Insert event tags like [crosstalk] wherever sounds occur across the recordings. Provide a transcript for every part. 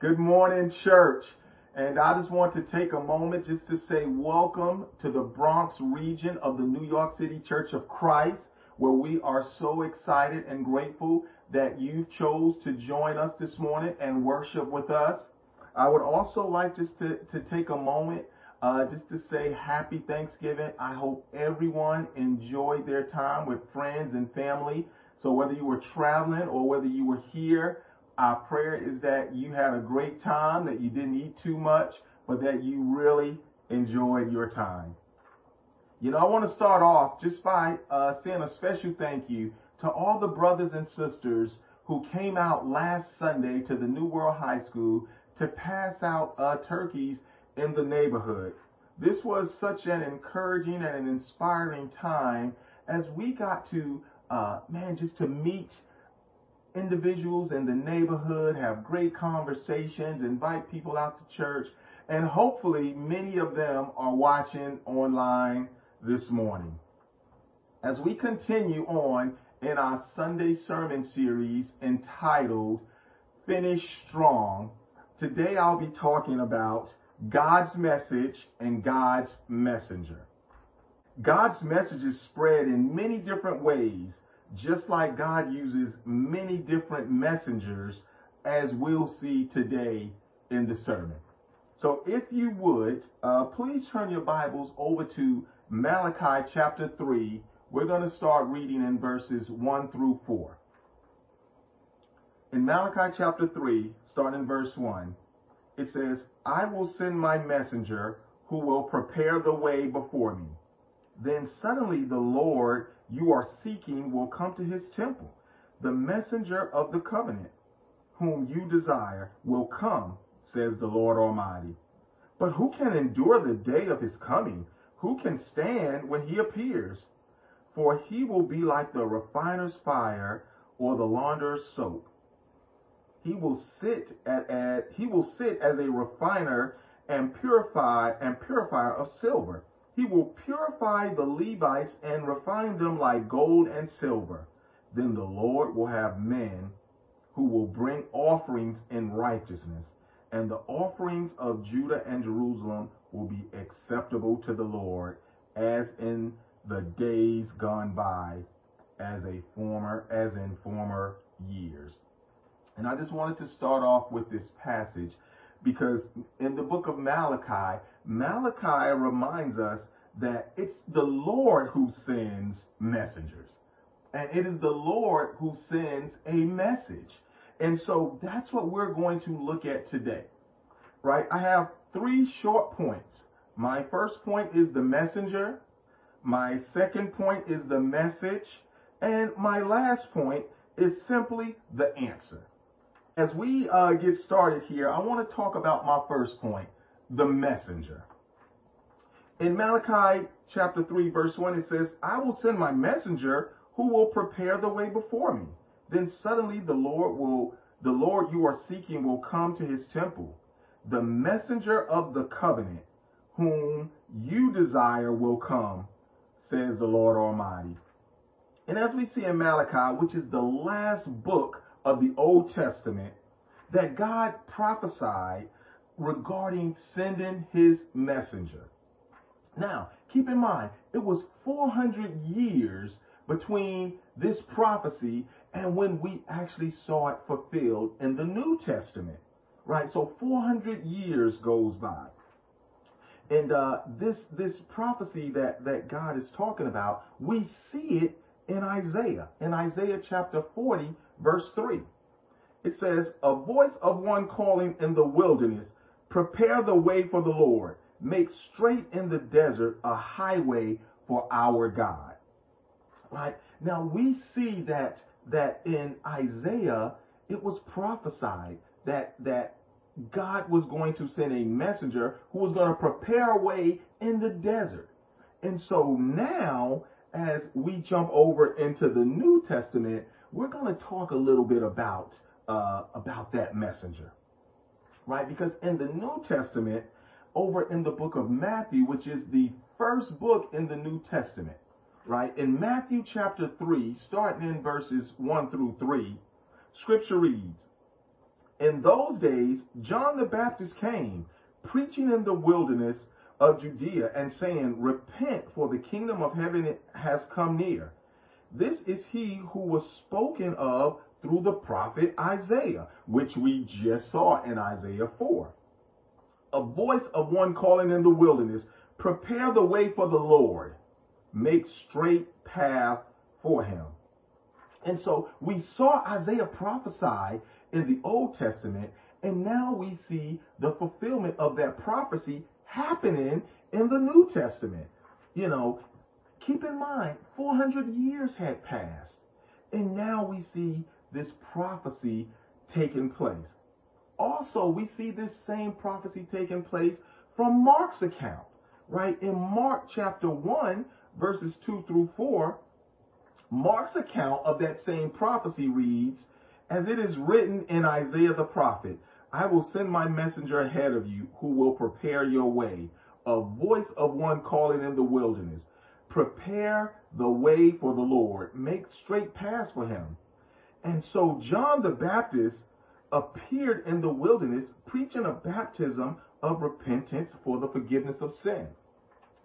Good morning, church. And I just want to take a moment just to say welcome to the Bronx region of the New York City Church of Christ, where we are so excited and grateful that you chose to join us this morning and worship with us. I would also like just to, to take a moment uh, just to say happy Thanksgiving. I hope everyone enjoyed their time with friends and family. So whether you were traveling or whether you were here, our prayer is that you had a great time, that you didn't eat too much, but that you really enjoyed your time. You know, I want to start off just by uh, saying a special thank you to all the brothers and sisters who came out last Sunday to the New World High School to pass out uh, turkeys in the neighborhood. This was such an encouraging and an inspiring time as we got to, uh, man, just to meet individuals in the neighborhood, have great conversations, invite people out to church, and hopefully many of them are watching online this morning. As we continue on in our Sunday sermon series entitled Finish Strong, today I'll be talking about God's message and God's messenger. God's message is spread in many different ways just like God uses many different messengers, as we'll see today in the sermon. So if you would, uh, please turn your Bibles over to Malachi chapter 3. We're going to start reading in verses 1 through 4. In Malachi chapter 3, starting in verse 1, it says, I will send my messenger who will prepare the way before me. Then suddenly the Lord you are seeking will come to his temple. The messenger of the covenant, whom you desire, will come, says the Lord Almighty. But who can endure the day of his coming? Who can stand when he appears? For he will be like the refiner's fire or the launderer's soap. He will sit at, at he will sit as a refiner and purify and purifier of silver. He will purify the Levites and refine them like gold and silver. Then the Lord will have men who will bring offerings in righteousness, and the offerings of Judah and Jerusalem will be acceptable to the Lord, as in the days gone by, as a former, as in former years. And I just wanted to start off with this passage because in the book of Malachi, Malachi reminds us that it's the Lord who sends messengers. And it is the Lord who sends a message. And so that's what we're going to look at today. Right? I have three short points. My first point is the messenger. My second point is the message. And my last point is simply the answer. As we uh, get started here, I want to talk about my first point, the messenger. In Malachi chapter 3, verse 1, it says, I will send my messenger who will prepare the way before me. Then suddenly the Lord will, the Lord you are seeking will come to his temple. The messenger of the covenant whom you desire will come, says the Lord Almighty. And as we see in Malachi, which is the last book of the Old Testament, that God prophesied regarding sending his messenger. Now, keep in mind, it was 400 years between this prophecy and when we actually saw it fulfilled in the New Testament, right? So 400 years goes by. And uh, this this prophecy that, that God is talking about, we see it in Isaiah, in Isaiah chapter 40, verse 3. It says, A voice of one calling in the wilderness, prepare the way for the Lord, make straight in the desert a highway for our God. Right? Now we see that that in Isaiah it was prophesied that that God was going to send a messenger who was going to prepare a way in the desert. And so now as we jump over into the New Testament, we're going to talk a little bit about uh, about that messenger, right? Because in the New Testament, over in the book of Matthew, which is the first book in the New Testament, right? In Matthew chapter 3, starting in verses 1 through 3, scripture reads, In those days, John the Baptist came, preaching in the wilderness of Judea and saying, Repent, for the kingdom of heaven has come near. This is he who was spoken of through the prophet Isaiah, which we just saw in Isaiah 4. A voice of one calling in the wilderness, Prepare the way for the Lord, make straight path for him. And so we saw Isaiah prophesy in the Old Testament, and now we see the fulfillment of that prophecy happening in the New Testament. You know, keep in mind, 400 years had passed, and now we see this prophecy taking place. Also, we see this same prophecy taking place from Mark's account, right? In Mark chapter 1, verses 2 through 4, Mark's account of that same prophecy reads, as it is written in Isaiah the prophet, I will send my messenger ahead of you who will prepare your way, a voice of one calling in the wilderness. Prepare the way for the Lord, make straight paths for him. And so John the Baptist appeared in the wilderness preaching a baptism of repentance for the forgiveness of sin.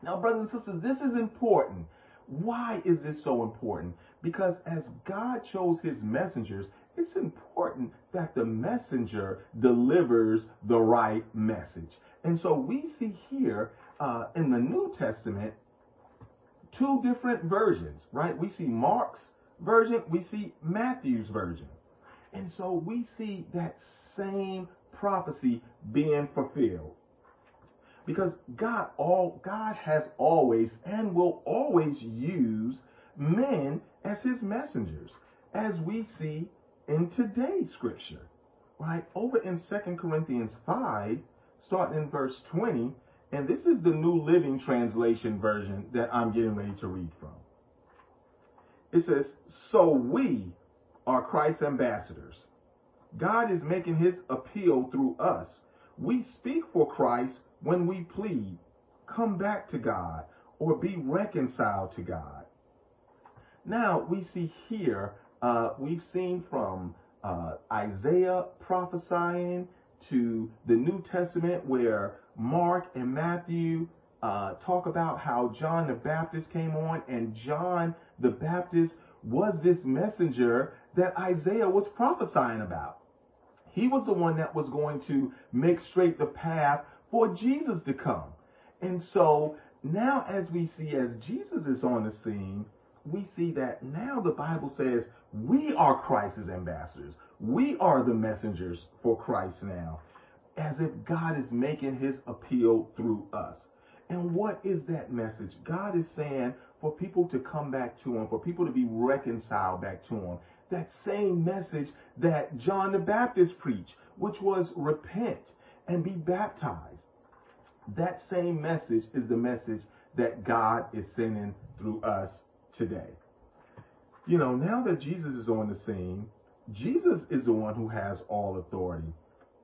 Now, brothers and sisters, this is important. Why is this so important? Because as God chose his messengers, it's important that the messenger delivers the right message. And so we see here uh, in the New Testament two different versions, right? We see Mark's version, we see Matthew's version. And so we see that same prophecy being fulfilled. Because God all God has always and will always use men as his messengers, as we see in today's scripture. Right? Over in 2 Corinthians 5, starting in verse 20, and this is the New Living Translation version that I'm getting ready to read from. It says, So we are Christ's ambassadors. God is making his appeal through us. We speak for Christ when we plead, come back to God or be reconciled to God. Now we see here, uh, we've seen from uh, Isaiah prophesying to the New Testament where Mark and Matthew uh, talk about how John the Baptist came on and John the Baptist was this messenger that Isaiah was prophesying about. He was the one that was going to make straight the path for Jesus to come. And so now as we see as Jesus is on the scene, we see that now the Bible says we are Christ's ambassadors. We are the messengers for Christ now, as if God is making his appeal through us. And what is that message? God is saying for people to come back to him, for people to be reconciled back to him. That same message that John the Baptist preached, which was repent and be baptized. That same message is the message that God is sending through us today. You know, now that Jesus is on the scene, Jesus is the one who has all authority.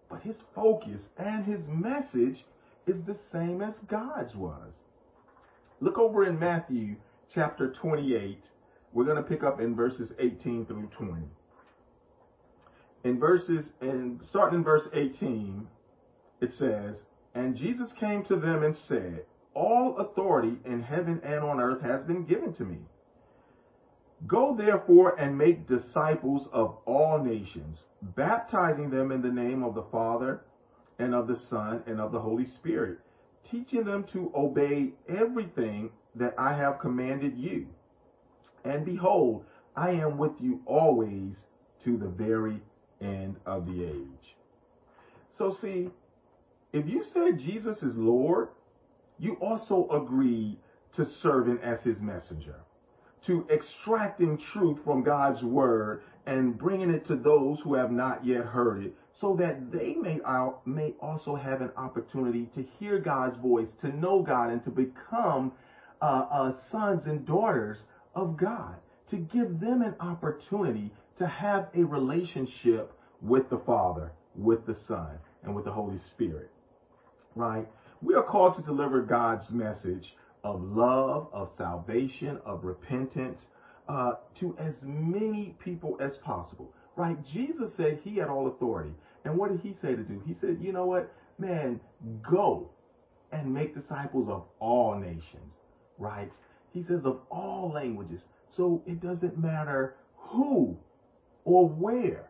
But his focus and his message is the same as God's was. Look over in Matthew chapter 28. We're going to pick up in verses 18 through 20. In verses, and starting in verse 18, it says, And Jesus came to them and said, All authority in heaven and on earth has been given to me. Go therefore and make disciples of all nations, baptizing them in the name of the Father and of the Son and of the Holy Spirit, teaching them to obey everything that I have commanded you. And behold, I am with you always to the very end of the age. So see, if you said Jesus is Lord, you also agreed to serving as his messenger to extracting truth from God's word and bringing it to those who have not yet heard it so that they may, may also have an opportunity to hear God's voice, to know God, and to become uh, uh, sons and daughters of God, to give them an opportunity to have a relationship with the Father, with the Son, and with the Holy Spirit. Right? We are called to deliver God's message of love, of salvation, of repentance uh, to as many people as possible. Right? Jesus said he had all authority. And what did he say to do? He said, you know what, man, go and make disciples of all nations, right? He says of all languages. So it doesn't matter who or where.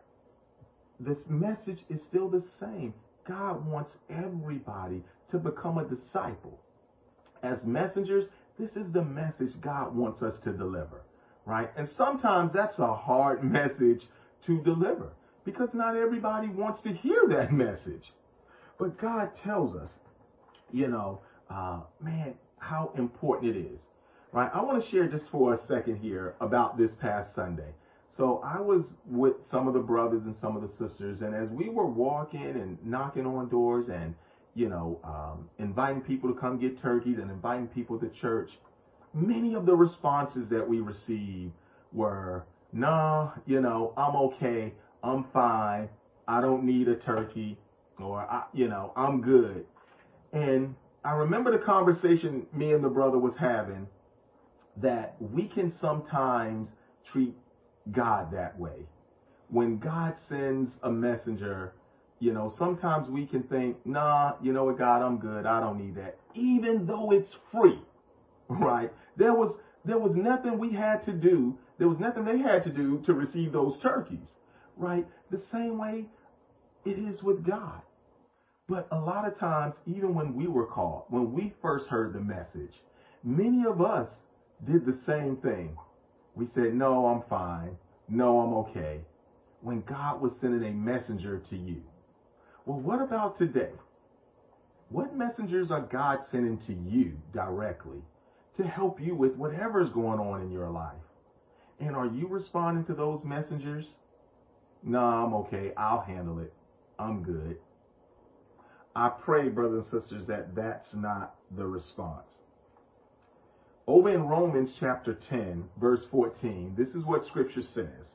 This message is still the same. God wants everybody to become a disciple. As messengers, this is the message God wants us to deliver, right? And sometimes that's a hard [laughs] message to deliver because not everybody wants to hear that [laughs] message. But God tells us, you know, uh, man, how important it is, right? I want to share just for a second here about this past Sunday. So I was with some of the brothers and some of the sisters, and as we were walking and knocking on doors and, you know, um, inviting people to come get turkeys and inviting people to church, many of the responses that we received were, nah, you know, I'm okay. I'm fine. I don't need a turkey or, I, you know, I'm good. And I remember the conversation me and the brother was having that we can sometimes treat God that way. When God sends a messenger, you know, sometimes we can think, nah, you know what, God, I'm good. I don't need that. Even though it's free, [laughs] right? There was, there was nothing we had to do. There was nothing they had to do to receive those turkeys, right? The same way it is with God. But a lot of times, even when we were called, when we first heard the message, many of us did the same thing. We said, no, I'm fine. No, I'm okay. When God was sending a messenger to you. Well, what about today? What messengers are God sending to you directly to help you with whatever's going on in your life? And are you responding to those messengers? No, I'm okay. I'll handle it. I'm good. I pray, brothers and sisters, that that's not the response. Over in Romans chapter 10, verse 14, this is what scripture says.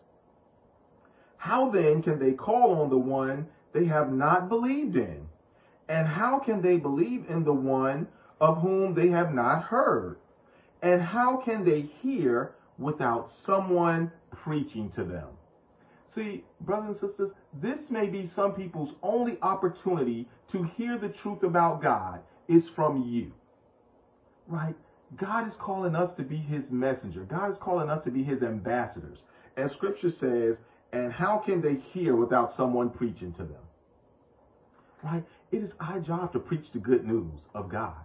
How then can they call on the one they have not believed in? And how can they believe in the one of whom they have not heard? And how can they hear without someone preaching to them? See, brothers and sisters, this may be some people's only opportunity to hear the truth about God is from you. Right? God is calling us to be his messenger. God is calling us to be his ambassadors. As scripture says, and how can they hear without someone preaching to them? Right? It is our job to preach the good news of God,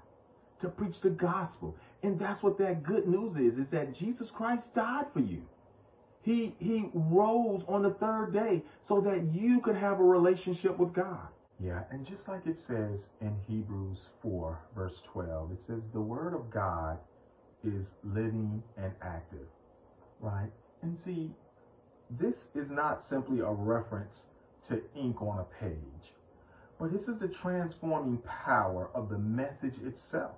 to preach the gospel. And that's what that good news is, is that Jesus Christ died for you. He, he rose on the third day so that you could have a relationship with God. Yeah, and just like it says in Hebrews 4, verse 12, it says the word of God is living and active, right? And see, this is not simply a reference to ink on a page, but this is the transforming power of the message itself.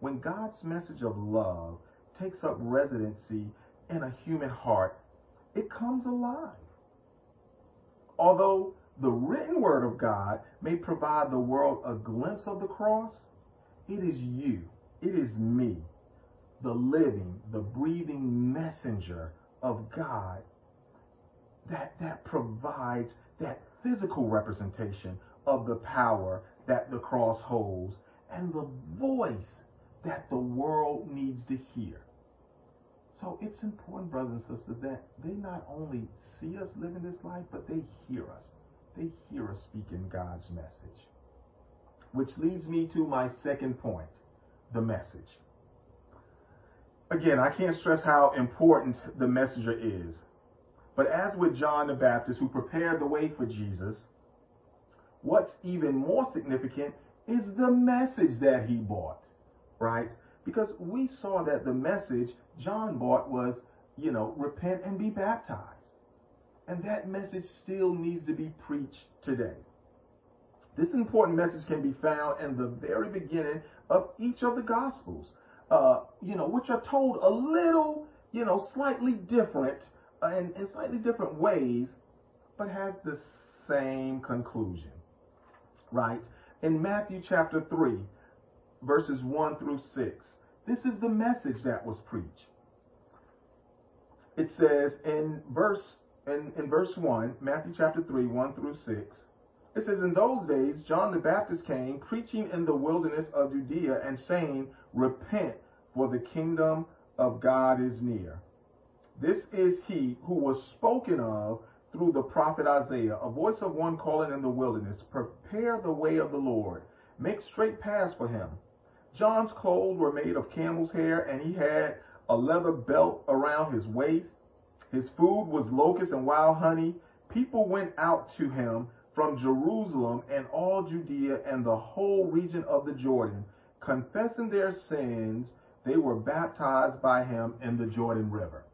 When God's message of love takes up residency in a human heart, it comes alive. Although the written word of God may provide the world a glimpse of the cross, it is you, it is me, the living, the breathing messenger of God that, that provides that physical representation of the power that the cross holds and the voice that the world needs to hear. So it's important, brothers and sisters, that they not only see us living this life, but they hear us. They hear us speaking God's message. Which leads me to my second point the message. Again, I can't stress how important the messenger is. But as with John the Baptist, who prepared the way for Jesus, what's even more significant is the message that he brought, right? Because we saw that the message John brought was, you know, repent and be baptized. And that message still needs to be preached today. This important message can be found in the very beginning of each of the Gospels, uh, you know, which are told a little, you know, slightly different uh, in, in slightly different ways, but has the same conclusion, right? In Matthew chapter 3, verses 1 through 6, this is the message that was preached. It says in verse in, in verse 1, Matthew chapter 3, 1 through 6, It says, In those days, John the Baptist came, preaching in the wilderness of Judea and saying, Repent, for the kingdom of God is near. This is he who was spoken of through the prophet Isaiah, a voice of one calling in the wilderness, Prepare the way of the Lord, make straight paths for him. John's clothes were made of camel's hair, and he had a leather belt around his waist. His food was locusts and wild honey. People went out to him from Jerusalem and all Judea and the whole region of the Jordan, confessing their sins. They were baptized by him in the Jordan River.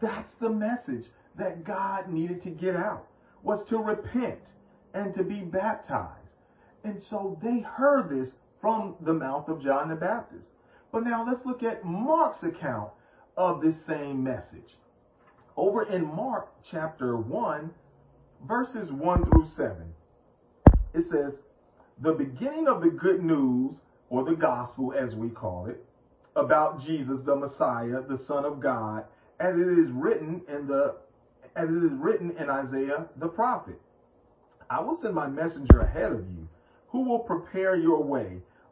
That's the message that God needed to get out, was to repent and to be baptized. And so they heard this from the mouth of John the Baptist. But now let's look at Mark's account of this same message. Over in Mark chapter 1, verses 1 through 7, it says, The beginning of the good news, or the gospel as we call it, about Jesus the Messiah, the Son of God, as it is written in the as it is written in Isaiah the prophet. I will send my messenger ahead of you, who will prepare your way,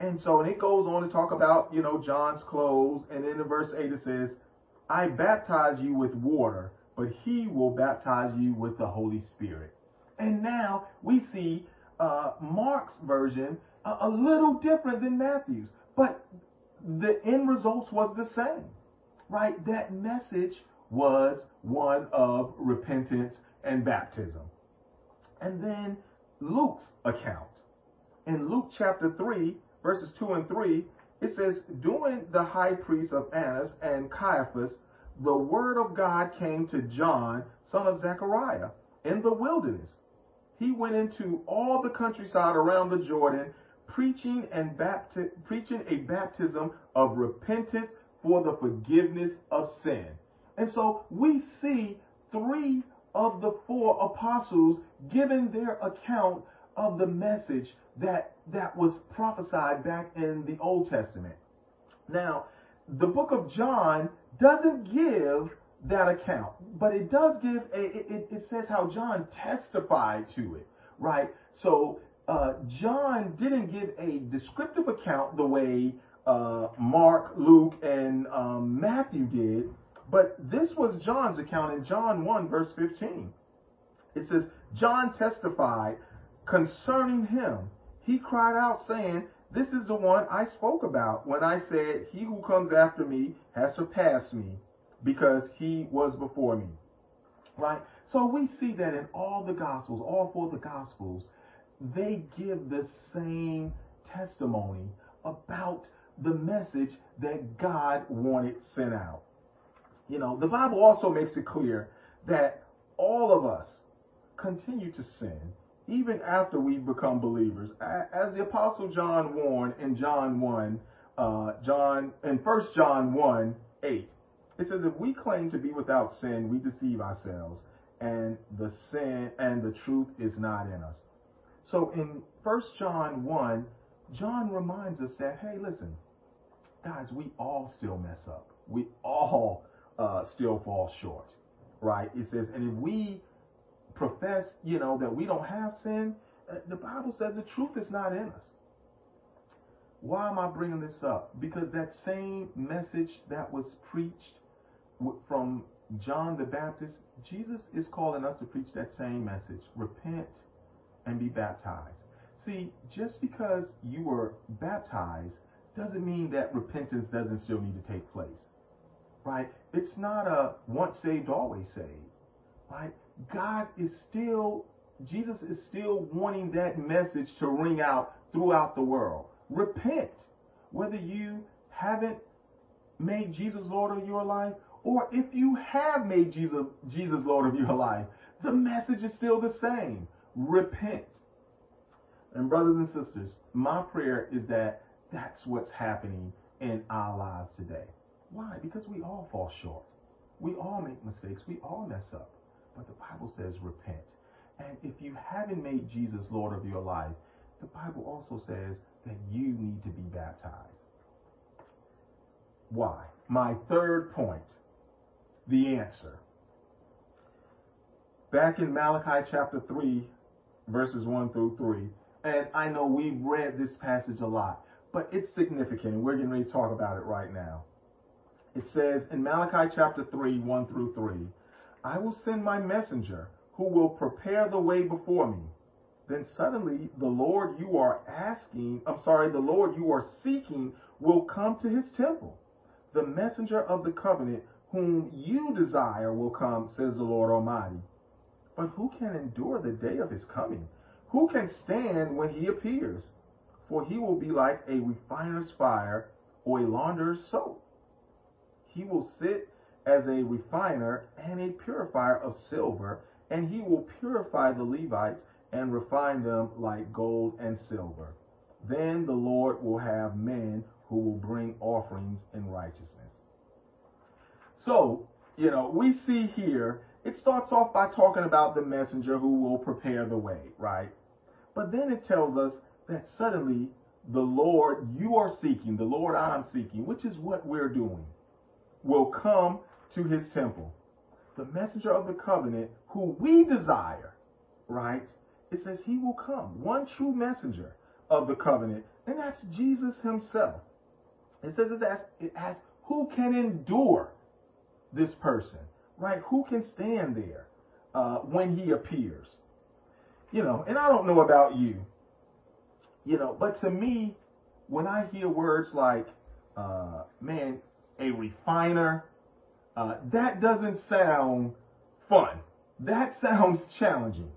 And so, and it goes on to talk about, you know, John's clothes. And then in verse 8 it says, I baptize you with water, but he will baptize you with the Holy Spirit. And now we see uh, Mark's version a, a little different than Matthew's, but the end results was the same, right? That message was one of repentance and baptism. And then Luke's account. In Luke chapter 3, verses 2 and 3, it says, During the high priest of Annas and Caiaphas, the word of God came to John, son of Zechariah, in the wilderness. He went into all the countryside around the Jordan, preaching and bapti- preaching a baptism of repentance for the forgiveness of sin. And so we see three of the four apostles giving their account of the message that that was prophesied back in the Old Testament. Now, the book of John doesn't give that account, but it does give a, it, it says how John testified to it, right? So, uh, John didn't give a descriptive account the way uh, Mark, Luke, and um, Matthew did, but this was John's account in John 1, verse 15. It says, John testified concerning him. He cried out, saying, This is the one I spoke about when I said, He who comes after me has surpassed me because he was before me. Right? So we see that in all the Gospels, all four of the Gospels, they give the same testimony about the message that God wanted sent out. You know, the Bible also makes it clear that all of us continue to sin even after we become believers. As the Apostle John warned in John 1, uh, John, in 1 John 1, 8, it says, if we claim to be without sin, we deceive ourselves, and the sin and the truth is not in us. So in 1 John 1, John reminds us that, hey, listen, guys, we all still mess up. We all uh, still fall short, right? It says, and if we profess, you know, that we don't have sin, uh, the Bible says the truth is not in us. Why am I bringing this up? Because that same message that was preached from John the Baptist, Jesus is calling us to preach that same message. Repent and be baptized. See, just because you were baptized doesn't mean that repentance doesn't still need to take place. Right? It's not a once saved, always saved. Right? God is still, Jesus is still wanting that message to ring out throughout the world. Repent. Whether you haven't made Jesus Lord of your life or if you have made Jesus, Jesus Lord of your life, the message is still the same. Repent. And brothers and sisters, my prayer is that that's what's happening in our lives today. Why? Because we all fall short. We all make mistakes. We all mess up. But the Bible says repent. And if you haven't made Jesus Lord of your life, the Bible also says that you need to be baptized. Why? My third point, the answer. Back in Malachi chapter 3, verses 1 through 3, and I know we've read this passage a lot, but it's significant, and we're getting ready to talk about it right now. It says in Malachi chapter 3, 1 through 3, I will send my messenger who will prepare the way before me. Then suddenly the Lord you are asking, I'm sorry, the Lord you are seeking will come to his temple. The messenger of the covenant whom you desire will come, says the Lord Almighty. But who can endure the day of his coming? Who can stand when he appears? For he will be like a refiner's fire or a launderer's soap. He will sit as a refiner and a purifier of silver, and he will purify the Levites and refine them like gold and silver. Then the Lord will have men who will bring offerings in righteousness. So, you know, we see here, it starts off by talking about the messenger who will prepare the way, right? But then it tells us that suddenly the Lord you are seeking, the Lord I'm seeking, which is what we're doing, will come to his temple. The messenger of the covenant who we desire, right? It says he will come. One true messenger of the covenant, and that's Jesus himself. It says it asks, it asks who can endure this person, right? Who can stand there uh, when he appears? You know, and I don't know about you, you know, but to me, when I hear words like, uh, man, a refiner, uh, that doesn't sound fun. That [laughs] sounds challenging.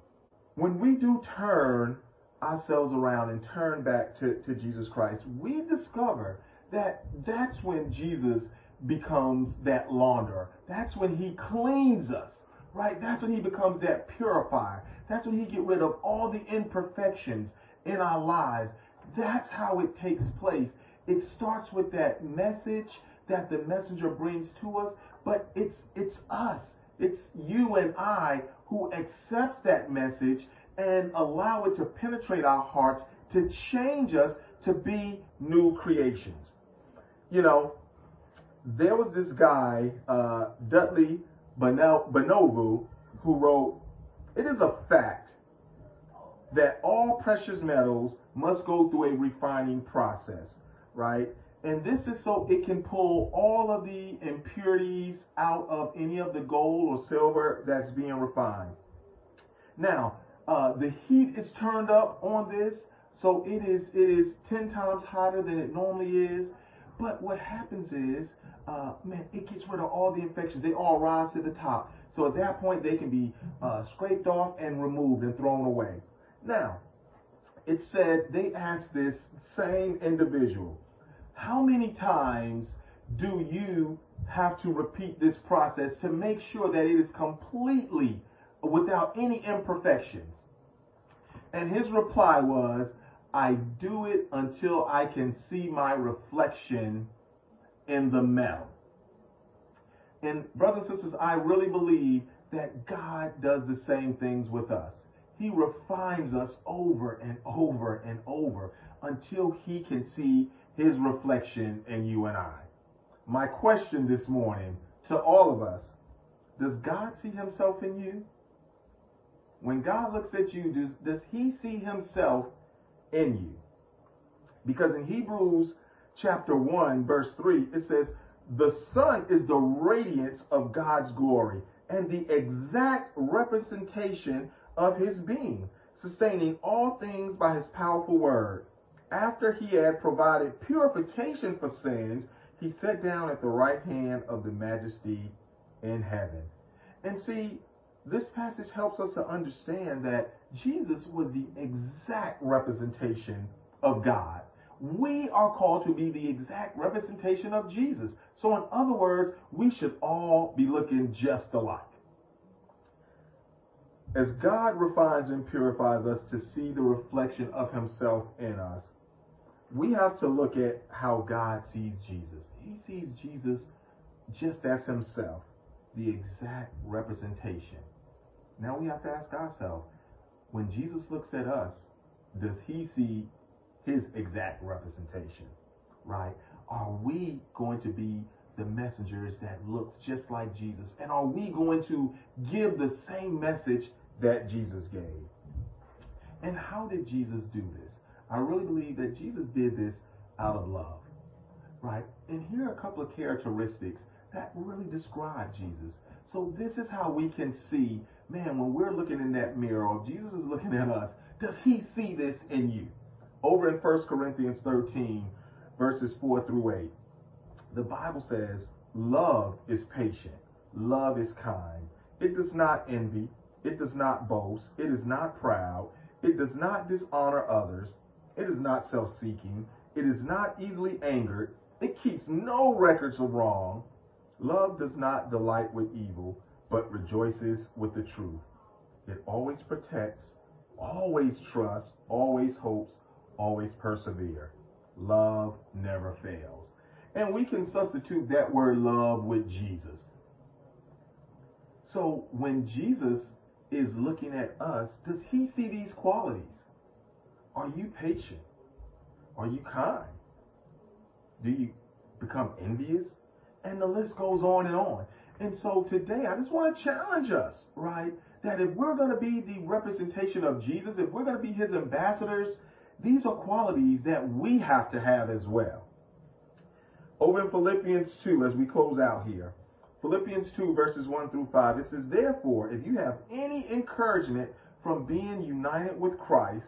When we do turn ourselves around and turn back to, to Jesus Christ, we discover that that's when Jesus becomes that launderer. That's when he cleans us, right? That's when he becomes that purifier. That's when he get rid of all the imperfections in our lives. That's how it takes place. It starts with that message that the messenger brings to us, but it's it's us. It's you and I who accepts that message and allow it to penetrate our hearts to change us to be new creations. You know, there was this guy, uh, Dudley Bonovo, who wrote, It is a fact that all precious metals must go through a refining process, right? And this is so it can pull all of the impurities out of any of the gold or silver that's being refined. Now, uh, the heat is turned up on this, so it is it is ten times hotter than it normally is. But what happens is, uh, man, it gets rid of all the infections. They all rise to the top. So at that point, they can be uh, scraped off and removed and thrown away. Now, it said they asked this same individual, how many times do you have to repeat this process to make sure that it is completely without any imperfections? And his reply was, I do it until I can see my reflection in the metal. And brothers and sisters, I really believe that God does the same things with us. He refines us over and over and over until he can see his reflection in you and I. My question this morning to all of us, does God see himself in you? When God looks at you, does, does he see himself in you? Because in Hebrews chapter 1, verse 3, it says, The Son is the radiance of God's glory and the exact representation of his being, sustaining all things by his powerful word after he had provided purification for sins, he sat down at the right hand of the majesty in heaven. And see, this passage helps us to understand that Jesus was the exact representation of God. We are called to be the exact representation of Jesus. So, in other words, we should all be looking just alike. As God refines and purifies us to see the reflection of Himself in us, we have to look at how God sees Jesus. He sees Jesus just as himself, the exact representation. Now we have to ask ourselves, when Jesus looks at us, does he see his exact representation? Right? Are we going to be the messengers that looks just like Jesus? And are we going to give the same message that Jesus gave? And how did Jesus do this? I really believe that Jesus did this out of love. Right? And here are a couple of characteristics that really describe Jesus. So this is how we can see, man, when we're looking in that mirror, or Jesus is looking at us, does he see this in you? Over in 1 Corinthians 13, verses 4 through 8, the Bible says, Love is patient, love is kind. It does not envy, it does not boast, it is not proud, it does not dishonor others, it is not self seeking, it is not easily angered, it keeps no records of wrong. Love does not delight with evil, but rejoices with the truth. It always protects, always trusts, always hopes, always persevere. Love never fails. And we can substitute that word love with Jesus. So when Jesus is looking at us, does he see these qualities? Are you patient? Are you kind? Do you become envious? And the list goes on and on. And so today, I just want to challenge us, right? That if we're going to be the representation of Jesus, if we're going to be his ambassadors, these are qualities that we have to have as well. Over in Philippians 2, as we close out here, Philippians 2, verses 1 through 5, it says, Therefore, if you have any encouragement from being united with Christ,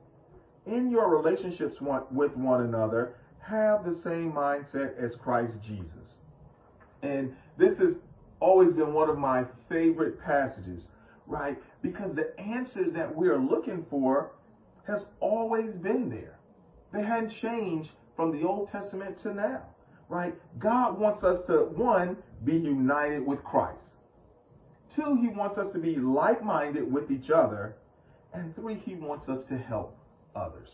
In your relationships with one another, have the same mindset as Christ Jesus. And this has always been one of my favorite passages, right? Because the answers that we are looking for has always been there. They hadn't changed from the Old Testament to now, right? God wants us to, one, be united with Christ. Two, he wants us to be like-minded with each other. And three, he wants us to help others.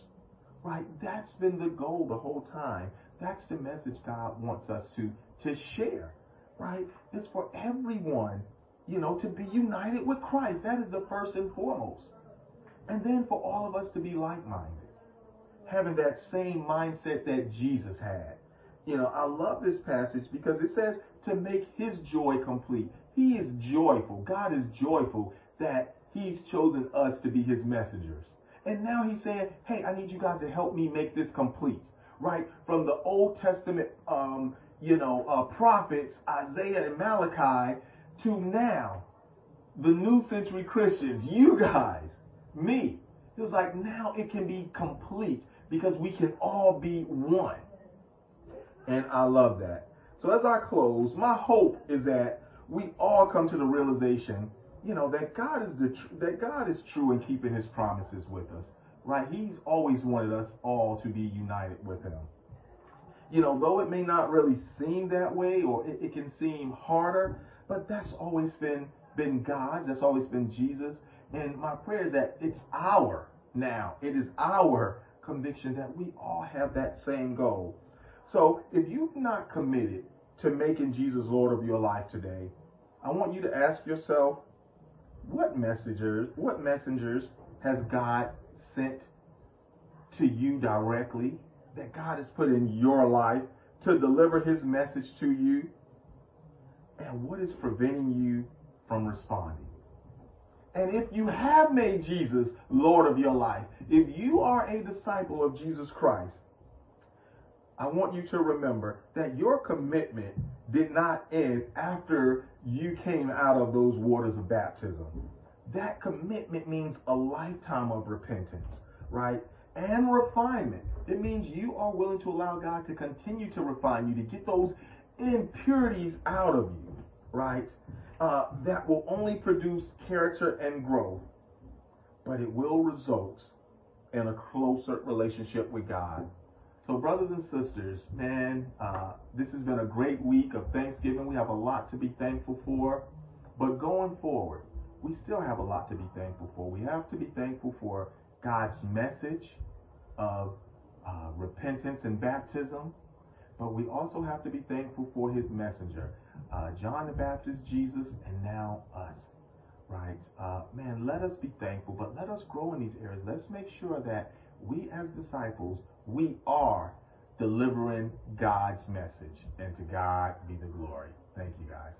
Right? That's been the goal the whole time. That's the message God wants us to, to share. Right? It's for everyone, you know, to be united with Christ. That is the first and foremost. And then for all of us to be like-minded. Having that same mindset that Jesus had. You know, I love this passage because it says to make his joy complete. He is joyful. God is joyful that he's chosen us to be his messengers. And now he's saying, hey, I need you guys to help me make this complete, right? From the Old Testament, um, you know, uh, prophets, Isaiah and Malachi, to now, the new century Christians, you guys, me. It was like now it can be complete because we can all be one. And I love that. So as I close, my hope is that we all come to the realization you know that God is the tr- that God is true in keeping His promises with us, right? He's always wanted us all to be united with Him. You know, though it may not really seem that way, or it, it can seem harder, but that's always been been God's. That's always been Jesus. And my prayer is that it's our now. It is our conviction that we all have that same goal. So if you've not committed to making Jesus Lord of your life today, I want you to ask yourself, what messengers, what messengers has God sent to you directly that God has put in your life to deliver his message to you? And what is preventing you from responding? And if you have made Jesus Lord of your life, if you are a disciple of Jesus Christ, I want you to remember that your commitment did not end after you came out of those waters of baptism. That commitment means a lifetime of repentance, right? and refinement. It means you are willing to allow God to continue to refine you, to get those impurities out of you, right? Uh, that will only produce character and growth, but it will result in a closer relationship with God. So, brothers and sisters, man, uh, this has been a great week of Thanksgiving. We have a lot to be thankful for. But going forward, we still have a lot to be thankful for. We have to be thankful for God's message of uh, repentance and baptism, but we also have to be thankful for his messenger, uh, John the Baptist, Jesus, and now us. Right? Uh, man, let us be thankful, but let us grow in these areas. Let's make sure that we as disciples, we are delivering God's message, and to God be the glory. Thank you, guys.